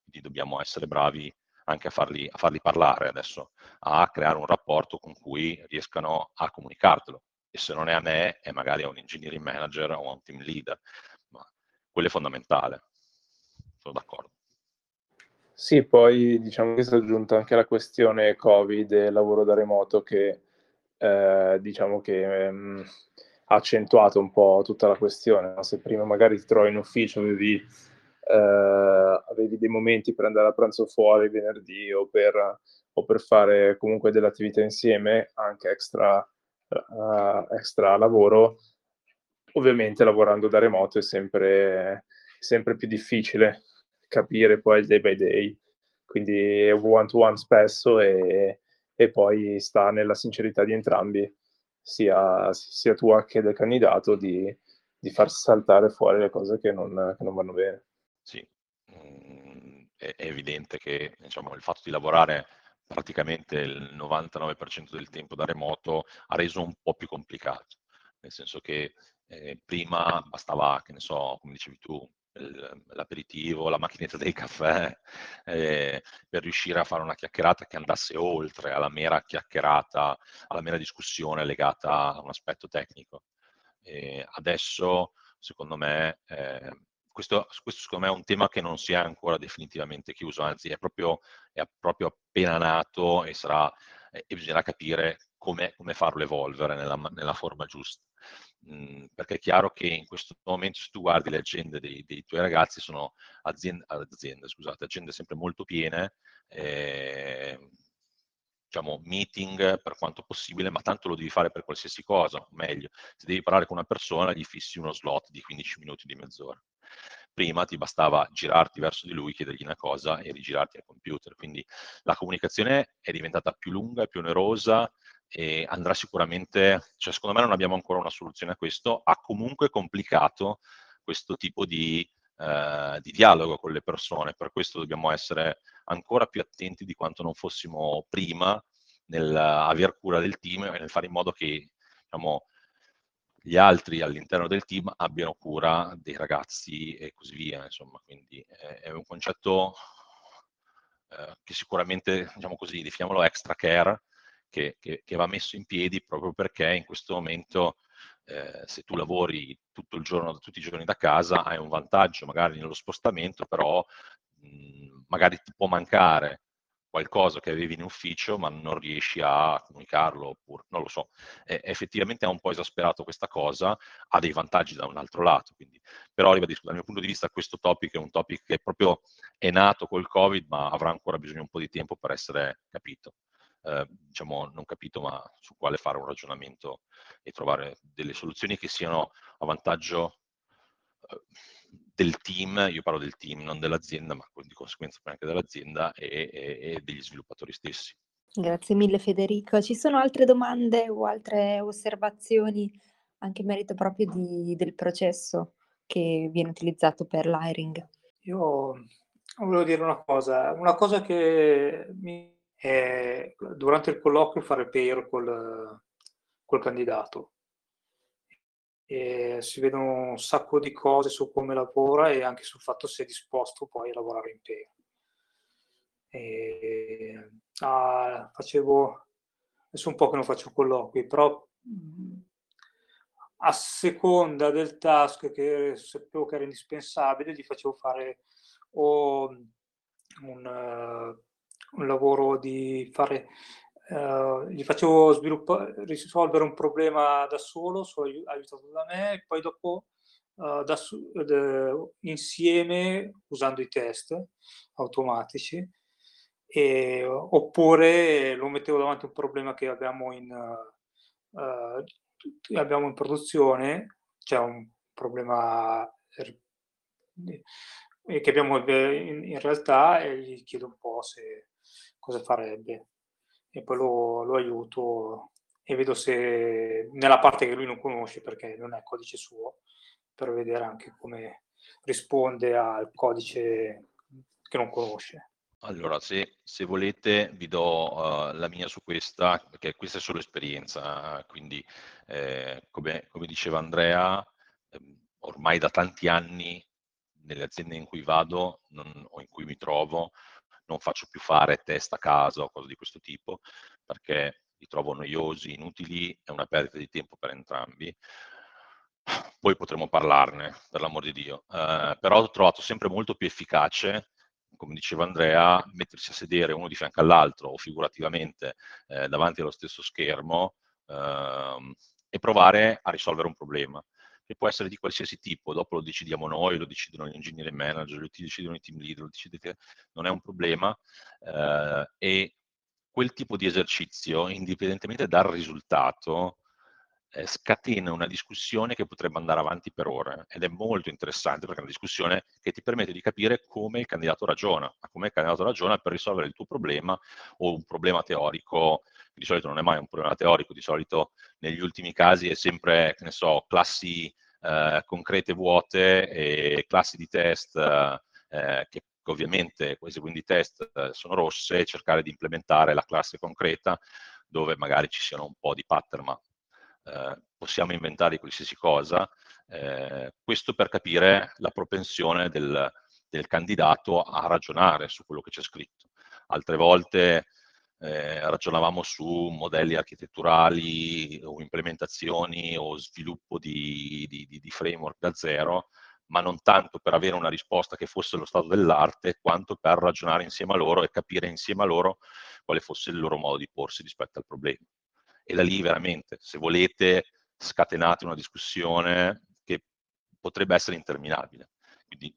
Quindi dobbiamo essere bravi anche a farli, a farli parlare adesso, a creare un rapporto con cui riescano a comunicartelo. E se non è a me, è magari a un engineering manager o a un team leader. Ma quello è fondamentale. Sono d'accordo. Sì, poi diciamo che si è aggiunta anche la questione Covid e lavoro da remoto che eh, diciamo che ehm, accentuato un po' tutta la questione. No? Se prima magari ti trovi in ufficio, avevi, eh, avevi, dei momenti per andare a pranzo fuori venerdì o per, o per fare comunque delle attività insieme, anche extra, uh, extra lavoro, ovviamente lavorando da remoto è sempre, sempre più difficile capire poi il day by day, quindi è one to one spesso e e poi sta nella sincerità di entrambi, sia, sia tua che del candidato, di, di, far saltare fuori le cose che non, che non vanno bene. Sì, mm, è, è evidente che diciamo, il fatto di lavorare praticamente il 99% del tempo da remoto ha reso un po' più complicato, nel senso che eh, prima bastava, che ne so, come dicevi tu, l'aperitivo, la macchinetta del caffè, eh, per riuscire a fare una chiacchierata che andasse oltre alla mera chiacchierata, alla mera discussione legata a un aspetto tecnico. E adesso, secondo me, eh, questo, questo, secondo me è un tema che non si è ancora definitivamente chiuso, anzi è proprio, è proprio appena nato e, sarà, e bisognerà capire come, come farlo evolvere nella, nella forma giusta. Mhmm, perché è chiaro che in questo momento se tu guardi le agende dei, dei tuoi ragazzi sono aziende, aziende, scusate, agende sempre molto piene, eh, diciamo meeting per quanto possibile, ma tanto lo devi fare per qualsiasi cosa, meglio, se devi parlare con una persona gli fissi uno slot di 15 minuti, di mezz'ora. Prima ti bastava girarti verso di lui, chiedergli una cosa e rigirarti al computer, quindi la comunicazione è diventata più lunga, più onerosa, e andrà sicuramente, cioè secondo me non abbiamo ancora una soluzione a questo, ha comunque complicato questo tipo di, eh, di dialogo con le persone, per questo dobbiamo essere ancora più attenti di quanto non fossimo prima nel aver cura del team e nel fare in modo che diciamo, gli altri all'interno del team abbiano cura dei ragazzi e così via, insomma, quindi è, è un concetto eh, che sicuramente, diciamo così, definiamolo extra care, che, che, che va messo in piedi proprio perché in questo momento eh, se tu lavori tutto il giorno, tutti i giorni da casa, hai un vantaggio magari nello spostamento, però mh, magari ti può mancare qualcosa che avevi in ufficio ma non riesci a comunicarlo oppure non lo so. E, effettivamente ha un po' esasperato questa cosa, ha dei vantaggi da un altro lato, quindi, però ribadisco, dal mio punto di vista questo topic è un topic che proprio è nato col Covid ma avrà ancora bisogno un po' di tempo per essere capito eh, diciamo, non capito, ma su quale fare un ragionamento e trovare delle soluzioni che siano a vantaggio eh, del team, io parlo del team, non dell'azienda, ma di conseguenza anche dell'azienda e, e, e degli sviluppatori stessi. Grazie mille Federico. Ci sono altre domande o altre osservazioni anche in merito proprio di, del processo che viene utilizzato per l'hiring? Io volevo dire una cosa, una cosa che mi è durante il colloquio fare pair col, col candidato. E si vedono un sacco di cose su come lavora e anche sul fatto se è disposto poi a lavorare in pair. E, ah, facevo adesso un po' che non faccio colloqui, però a seconda del task che sapevo che era indispensabile, gli facevo fare o un, un lavoro di fare, uh, gli facevo sviluppare, risolvere un problema da solo, solo aiutato da me, e poi dopo uh, da, uh, insieme, usando i test automatici, e, oppure lo mettevo davanti a un problema che abbiamo in, uh, abbiamo in produzione, cioè un problema eh, che abbiamo in, in, realtà e gli chiedo un po' se cosa farebbe e poi lo, lo aiuto e vedo se nella parte che lui non conosce perché non è codice suo per vedere anche come risponde al codice che non conosce. Allora, se, se volete vi do uh, la mia su questa, perché questa è solo esperienza, quindi eh, come, come, diceva Andrea, eh, ormai da tanti anni nelle aziende in cui vado non, o in cui mi trovo non faccio più fare test a casa o cose di questo tipo, perché li trovo noiosi, inutili, è una perdita di tempo per entrambi. Poi potremo parlarne, per l'amor di Dio. Eh, però ho trovato sempre molto più efficace come diceva Andrea, mettersi a sedere uno di fianco all'altro o figurativamente eh, davanti allo stesso schermo ehm, e provare a risolvere un problema che può essere di qualsiasi tipo, dopo lo decidiamo noi, lo decidono gli engineering manager, lo decidono i team leader, lo decidete, non è un problema eh, e quel tipo di esercizio, indipendentemente dal risultato, eh, scatena una discussione che potrebbe andare avanti per ore ed è molto interessante perché è una discussione che ti permette di capire come il candidato ragiona, come il candidato ragiona per risolvere il tuo problema o un problema teorico, di solito non è mai un problema teorico, di solito negli ultimi casi è sempre, che ne so, classi eh, concrete vuote e classi di test eh, che ovviamente eseguendo i test eh, sono rosse, cercare di implementare la classe concreta dove magari ci siano un po' di pattern, ma eh, possiamo inventare qualsiasi cosa, eh, questo per capire la propensione del, del, candidato a ragionare su quello che c'è scritto. Altre volte eh, ragionavamo su modelli architetturali o implementazioni o sviluppo di, di, di, framework da zero, ma non tanto per avere una risposta che fosse lo stato dell'arte, quanto per ragionare insieme a loro e capire insieme a loro quale fosse il loro modo di porsi rispetto al problema e da lì veramente, se volete, scatenate una discussione che potrebbe essere interminabile. Quindi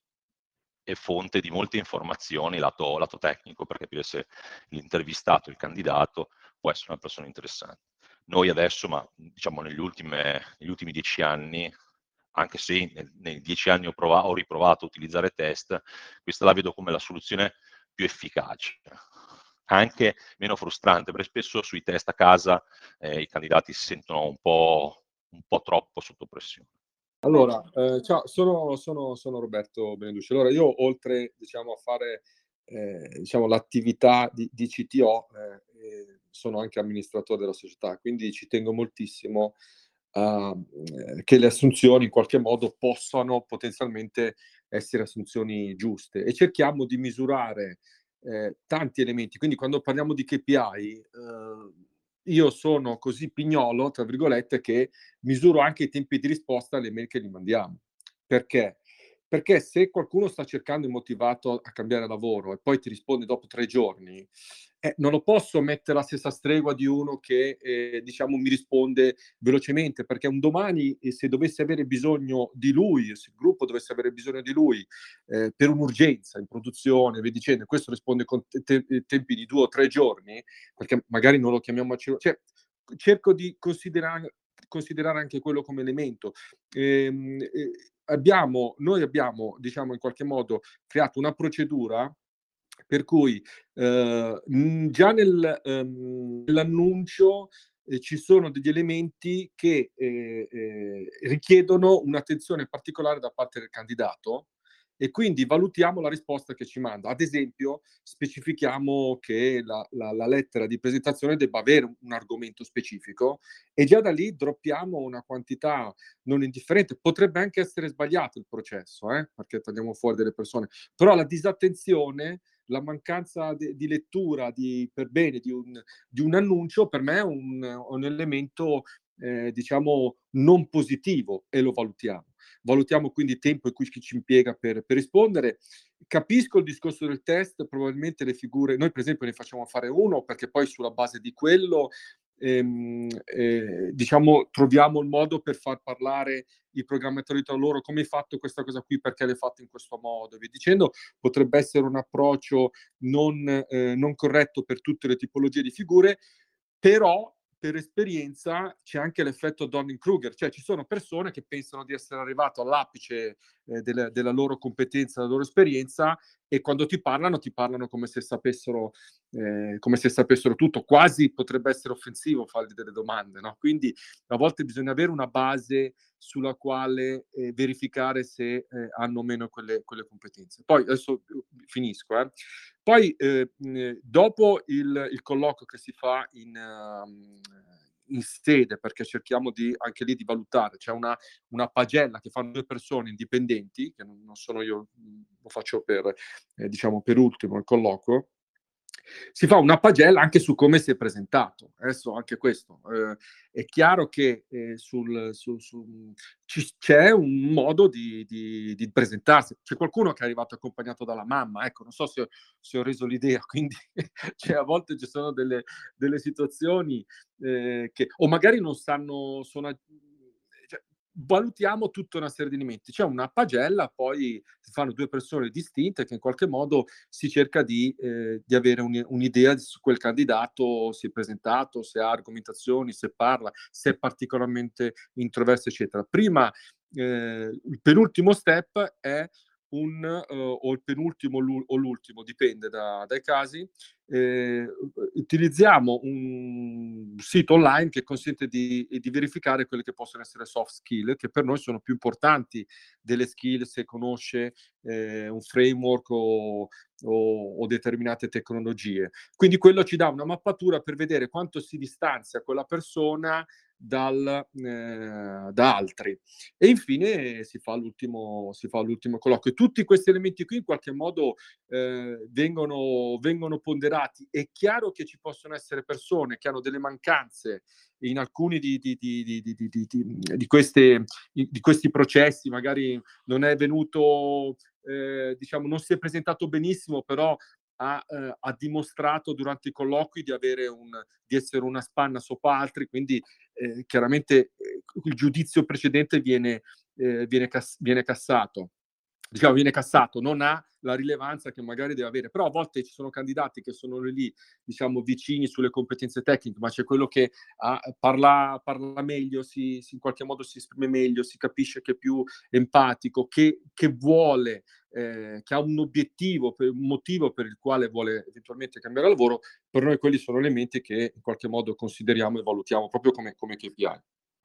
è fonte di molte informazioni lato, lato tecnico per capire se l'intervistato, il candidato, può essere una persona interessante. Noi adesso, ma diciamo negli, ultime, negli ultimi dieci anni, anche se nel, nei dieci anni ho, provato, ho riprovato a utilizzare test, questa la vedo come la soluzione più efficace anche meno frustrante, perché spesso sui test a casa eh, i candidati si sentono un po', un po troppo sotto pressione. Allora, eh, ciao, sono, sono, sono, Roberto Beneducci. Allora, io oltre diciamo, a fare eh, diciamo, l'attività di, di CTO, eh, sono anche amministratore della società, quindi ci tengo moltissimo uh, che le assunzioni in qualche modo possano potenzialmente essere assunzioni giuste e cerchiamo di misurare eh, tanti elementi. Quindi quando parliamo di KPI, eh, io sono così pignolo, tra virgolette, che misuro anche i tempi di risposta alle mail che gli mandiamo. Perché? Perché se qualcuno sta cercando e motivato a cambiare lavoro e poi ti risponde dopo tre giorni, eh, non lo posso mettere alla stessa stregua di uno che, eh, diciamo, mi risponde velocemente, perché un domani, eh, se dovesse avere bisogno di lui, se il gruppo dovesse avere bisogno di lui eh, per un'urgenza in produzione, vi dicendo, questo risponde con te- te- tempi di due o tre giorni, perché magari non lo chiamiamo a cioè, cerco di considerare, considerare anche quello come elemento. Ehm, eh, abbiamo, noi abbiamo, diciamo, in qualche modo creato una procedura per cui eh, già nel, ehm, nell'annuncio eh, ci sono degli elementi che eh, eh, richiedono un'attenzione particolare da parte del candidato e quindi valutiamo la risposta che ci manda. Ad esempio, specifichiamo che la, la, la, lettera di presentazione debba avere un, argomento specifico e già da lì droppiamo una quantità non indifferente. Potrebbe anche essere sbagliato il processo, eh, perché tagliamo fuori delle persone, però la disattenzione la mancanza de, di lettura di, per bene di un, di un, annuncio per me è un, un elemento eh, diciamo non positivo e lo valutiamo. Valutiamo quindi il tempo in cui ci impiega per, per rispondere. Capisco il discorso del test, probabilmente le figure, noi per esempio ne facciamo fare uno perché poi sulla base di quello ehm, eh, diciamo, troviamo il modo per far parlare i programmatori tra loro, come hai fatto questa cosa qui, perché l'hai fatto in questo modo, vi dicendo, potrebbe essere un approccio non, eh, non corretto per tutte le tipologie di figure, però per esperienza c'è anche l'effetto Donning-Kruger, cioè ci sono persone che pensano di essere arrivato all'apice eh, della, della, loro competenza, della loro esperienza e quando ti parlano ti parlano come se sapessero, eh, come se sapessero tutto, quasi potrebbe essere offensivo fargli delle domande, no? quindi a volte bisogna avere una base sulla quale eh, verificare se eh, hanno o meno quelle, quelle, competenze. Poi adesso eh, finisco. Eh. Poi eh, dopo il, il, colloquio che si fa in, uh, in, sede, perché cerchiamo di, anche lì di valutare, c'è una, una, pagella che fanno due persone indipendenti, che non, sono io, lo faccio per, eh, diciamo, per ultimo il colloquio, si fa una pagella anche su come si è presentato. Adesso anche questo. Eh, è chiaro che eh, sul, su, su, ci, c'è un modo di, di, di, presentarsi. C'è qualcuno che è arrivato accompagnato dalla mamma, ecco, non so se, se ho reso l'idea, <laughs> quindi cioè, a volte ci sono delle, delle situazioni eh, che o magari non sanno, sono valutiamo tutta una serie di elementi. C'è una pagella, poi si fanno due persone distinte che in qualche modo si cerca di, eh, di avere un, un'idea su quel candidato, si è presentato, se ha argomentazioni, se parla, se è particolarmente introverso, eccetera. Prima, eh, il penultimo step è un, uh, o il penultimo o l'ultimo, dipende da, dai casi, eh, utilizziamo un sito online che consente di, di, verificare quelle che possono essere soft skill, che per noi sono più importanti delle skill se conosce eh, un framework o, o, o, determinate tecnologie. Quindi quello ci dà una mappatura per vedere quanto si distanzia quella persona dal, eh, da altri. E infine si fa, l'ultimo, si fa l'ultimo colloquio. Tutti questi elementi qui in qualche modo eh, vengono, vengono ponderati. È chiaro che ci possono essere persone che hanno delle mancanze in alcuni di, di, di, di queste, questi processi, magari non è venuto, eh, diciamo, non si è presentato benissimo, però ha, eh, ha, dimostrato durante i colloqui di, un, di essere una spanna sopra altri, quindi eh, chiaramente eh, il giudizio precedente viene, eh, viene, cass- viene cassato diciamo, viene cassato, non ha la rilevanza che magari deve avere. Però a volte ci sono candidati che sono lì, diciamo, vicini sulle competenze tecniche, ma c'è quello che ha, parla, parla, meglio, si, si, in qualche modo si esprime meglio, si capisce che è più empatico, che, che vuole, eh, che ha un obiettivo, un motivo per il quale vuole eventualmente cambiare lavoro. Per noi quelli sono elementi che in qualche modo consideriamo e valutiamo proprio come, come KPI.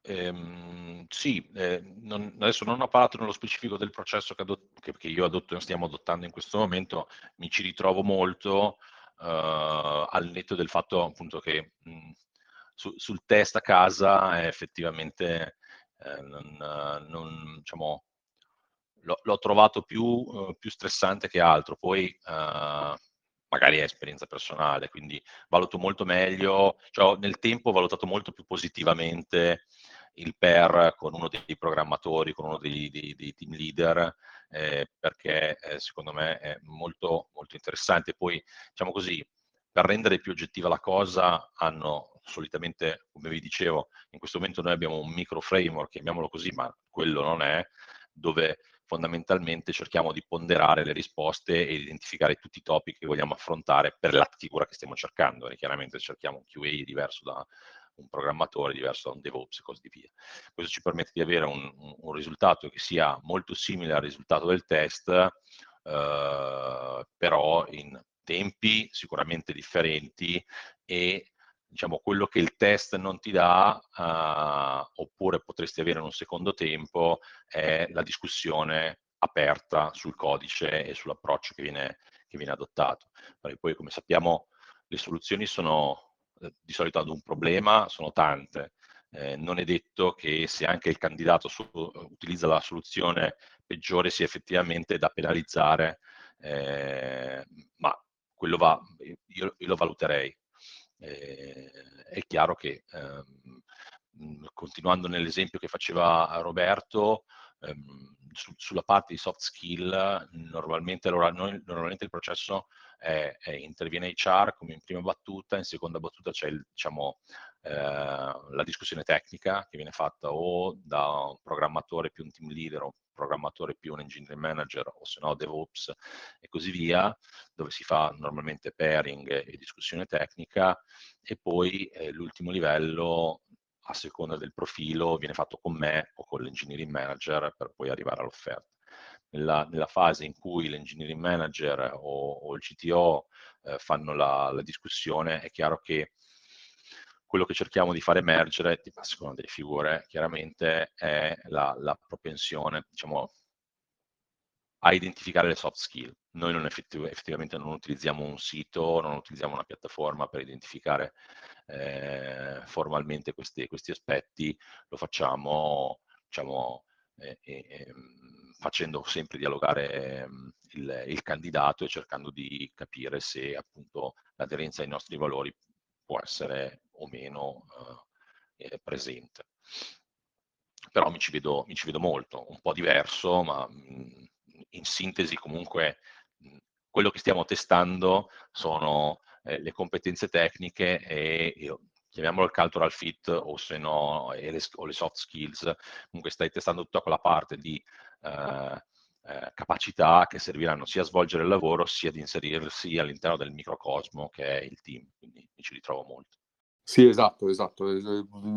Ehm, sì, eh, non, adesso non ho parlato nello specifico del processo che, adott- che, che io adotto, stiamo adottando in questo momento, mi ci ritrovo molto uh, al netto del fatto appunto che mh, su, sul test a casa effettivamente eh, non, non, diciamo, l'ho, l'ho, trovato più, uh, più, stressante che altro. Poi uh, magari è esperienza personale, quindi valuto molto meglio, cioè nel tempo ho valutato molto più positivamente il pair con uno dei programmatori, con uno dei, dei, dei team leader, eh, perché eh, secondo me è molto, molto interessante. Poi, diciamo così, per rendere più oggettiva la cosa, hanno solitamente, come vi dicevo, in questo momento noi abbiamo un micro framework, chiamiamolo così, ma quello non è, dove fondamentalmente cerchiamo di ponderare le risposte e identificare tutti i topic che vogliamo affrontare per la figura che stiamo cercando. E chiaramente cerchiamo un QA diverso da un programmatore, diverso da un DevOps e così via. Questo ci permette di avere un, un risultato che sia molto simile al risultato del test, eh, però in tempi sicuramente differenti e diciamo, quello che il test non ti dà, uh, oppure potresti avere in un secondo tempo, è la discussione aperta sul codice e sull'approccio che viene, che viene adottato. Perché poi, come sappiamo, le soluzioni sono eh, di solito ad un problema, sono tante. Eh, non è detto che se anche il candidato su, utilizza la soluzione peggiore sia effettivamente da penalizzare, eh, ma quello va, io, io lo valuterei. Eh, è chiaro che, ehm, continuando nell'esempio che faceva Roberto, ehm, su, sulla parte di soft skill, normalmente, allora, noi, normalmente il processo è, è, interviene HR come in prima battuta, in seconda battuta c'è il, diciamo, eh, la discussione tecnica che viene fatta o da un programmatore più un team leader o un programmatore più un engineering manager o se no DevOps e così via, dove si fa normalmente pairing e discussione tecnica. E poi eh, l'ultimo livello a seconda del profilo viene fatto con me o con l'engineering manager per poi arrivare all'offerta. Nella, nella, fase in cui l'engineering manager o, o il CTO eh, fanno la, la, discussione, è chiaro che quello che cerchiamo di far emergere, a seconda delle figure, chiaramente è la, la propensione, diciamo, a identificare le soft skill. Noi non effettiv- effettivamente non utilizziamo un sito, non utilizziamo una piattaforma per identificare eh, formalmente questi, questi, aspetti, lo facciamo diciamo, eh, eh, facendo sempre dialogare ehm, il, il, candidato e cercando di capire se appunto l'aderenza ai nostri valori può essere o meno eh, eh, presente. Però mi ci, vedo, mi ci, vedo, molto, un po' diverso, ma mh, in sintesi comunque mh, quello che stiamo testando sono eh, le competenze tecniche e io, chiamiamolo il cultural fit o se no le, o le soft skills, comunque stai testando tutta quella parte di eh, eh, capacità che serviranno sia a svolgere il lavoro sia ad inserirsi all'interno del microcosmo che è il team, quindi mi ci ritrovo molto. Sì, esatto, esatto.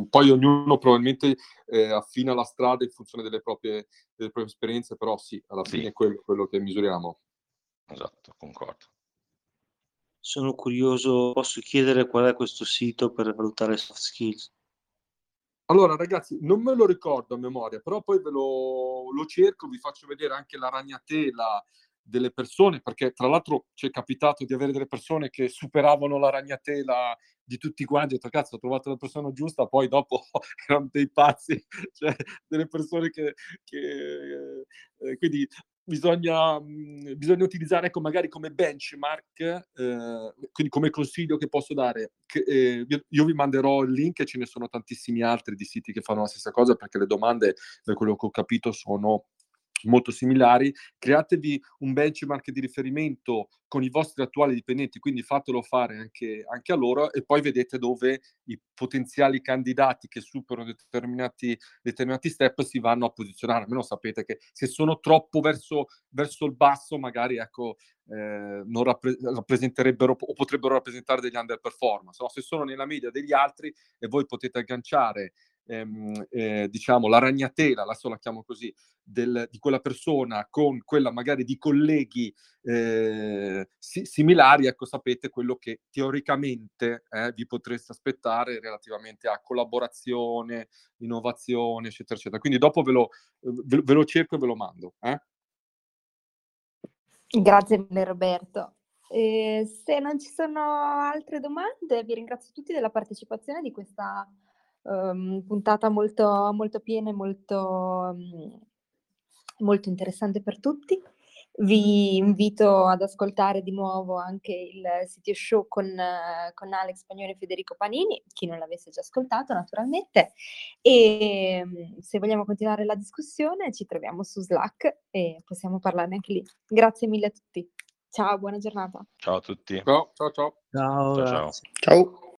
Poi ognuno probabilmente eh, affina la strada in funzione delle proprie, delle proprie esperienze, però sì, alla fine è quello, quello che misuriamo. Esatto, concordo. Sono curioso, posso chiedere qual è questo sito per valutare soft skills? Allora, ragazzi, non me lo ricordo a memoria, però poi ve lo, lo cerco, vi faccio vedere anche la ragnatela delle persone, perché tra l'altro ci è capitato di avere delle persone che superavano la ragnatela di tutti quanti, ho detto cazzo ho trovato la persona giusta, poi dopo <laughs> erano dei pazzi, <laughs> cioè delle persone che... che eh, quindi bisogna, mh, bisogna utilizzare ecco, magari come benchmark, eh, quindi come consiglio che posso dare. Che, eh, io, io, vi manderò il link e ce ne sono tantissimi altri di siti che fanno la stessa cosa perché le domande, da quello che ho capito, sono molto similari, createvi un benchmark di riferimento con i vostri attuali dipendenti, quindi fatelo fare anche, anche a loro e poi vedete dove i potenziali candidati che superano determinati, determinati step si vanno a posizionare. Almeno sapete che se sono troppo verso, verso il basso, magari ecco, eh, non rappre- rappresenterebbero o potrebbero rappresentare degli underperformance. No? Se sono nella media degli altri e voi potete agganciare ehm, eh, diciamo, la ragnatela, adesso la chiamo così, del, di quella persona con quella magari di colleghi eh, si, similari, ecco, sapete quello che teoricamente eh, vi potreste aspettare relativamente a collaborazione, innovazione, eccetera, eccetera. Quindi dopo ve lo, ve, ve lo cerco e ve lo mando. Eh. Grazie mille Roberto. Eh, se non ci sono altre domande, vi ringrazio tutti della partecipazione di questa um, puntata molto, molto piena e molto, um, molto interessante per tutti. Vi invito ad ascoltare di nuovo anche il sito show con, con Alex Spagnoli e Federico Panini, chi non l'avesse già ascoltato naturalmente. E um, se vogliamo continuare la discussione ci troviamo su Slack e possiamo parlarne anche lì. Grazie mille a tutti. Ciao, buona giornata. Ciao a tutti. Ciao, ciao, ciao. Ciao, ciao. ciao. ciao.